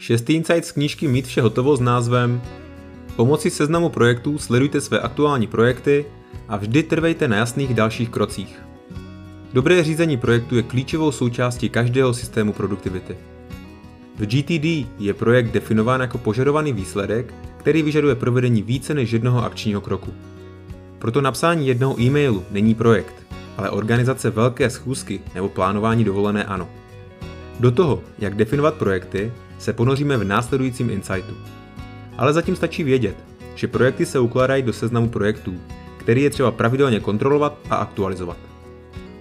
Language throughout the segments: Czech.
Šestý insight z knížky Mít vše hotovo s názvem Pomocí seznamu projektů sledujte své aktuální projekty a vždy trvejte na jasných dalších krocích. Dobré řízení projektu je klíčovou součástí každého systému produktivity. V GTD je projekt definován jako požadovaný výsledek, který vyžaduje provedení více než jednoho akčního kroku. Proto napsání jednoho e-mailu není projekt, ale organizace velké schůzky nebo plánování dovolené ano. Do toho, jak definovat projekty, se ponoříme v následujícím insightu. Ale zatím stačí vědět, že projekty se ukládají do seznamu projektů, který je třeba pravidelně kontrolovat a aktualizovat.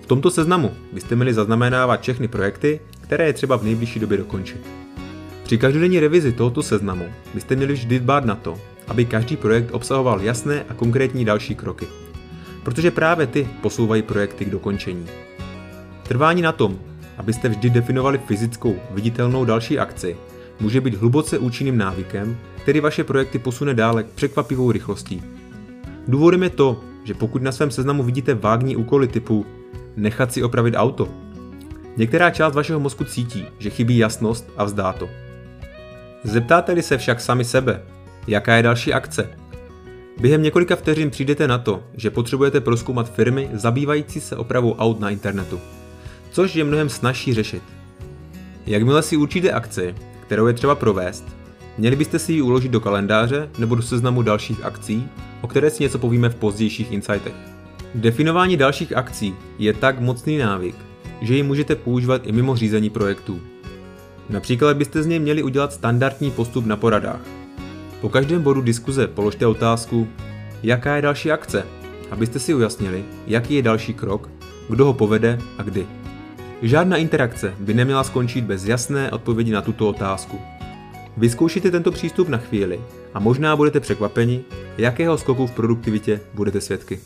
V tomto seznamu byste měli zaznamenávat všechny projekty, které je třeba v nejbližší době dokončit. Při každodenní revizi tohoto seznamu byste měli vždy dbát na to, aby každý projekt obsahoval jasné a konkrétní další kroky. Protože právě ty posouvají projekty k dokončení. Trvání na tom, abyste vždy definovali fyzickou, viditelnou další akci, může být hluboce účinným návykem, který vaše projekty posune dále k překvapivou rychlostí. Důvodem je to, že pokud na svém seznamu vidíte vágní úkoly typu nechat si opravit auto, některá část vašeho mozku cítí, že chybí jasnost a vzdá to. Zeptáte-li se však sami sebe, jaká je další akce, během několika vteřin přijdete na to, že potřebujete proskoumat firmy zabývající se opravou aut na internetu, což je mnohem snažší řešit. Jakmile si určíte akci, kterou je třeba provést, měli byste si ji uložit do kalendáře nebo do seznamu dalších akcí, o které si něco povíme v pozdějších insightech. Definování dalších akcí je tak mocný návyk, že ji můžete používat i mimo řízení projektů. Například byste z něj měli udělat standardní postup na poradách. Po každém bodu diskuze položte otázku, jaká je další akce, abyste si ujasnili, jaký je další krok, kdo ho povede a kdy. Žádná interakce by neměla skončit bez jasné odpovědi na tuto otázku. Vyzkoušejte tento přístup na chvíli a možná budete překvapeni, jakého skoku v produktivitě budete svědky.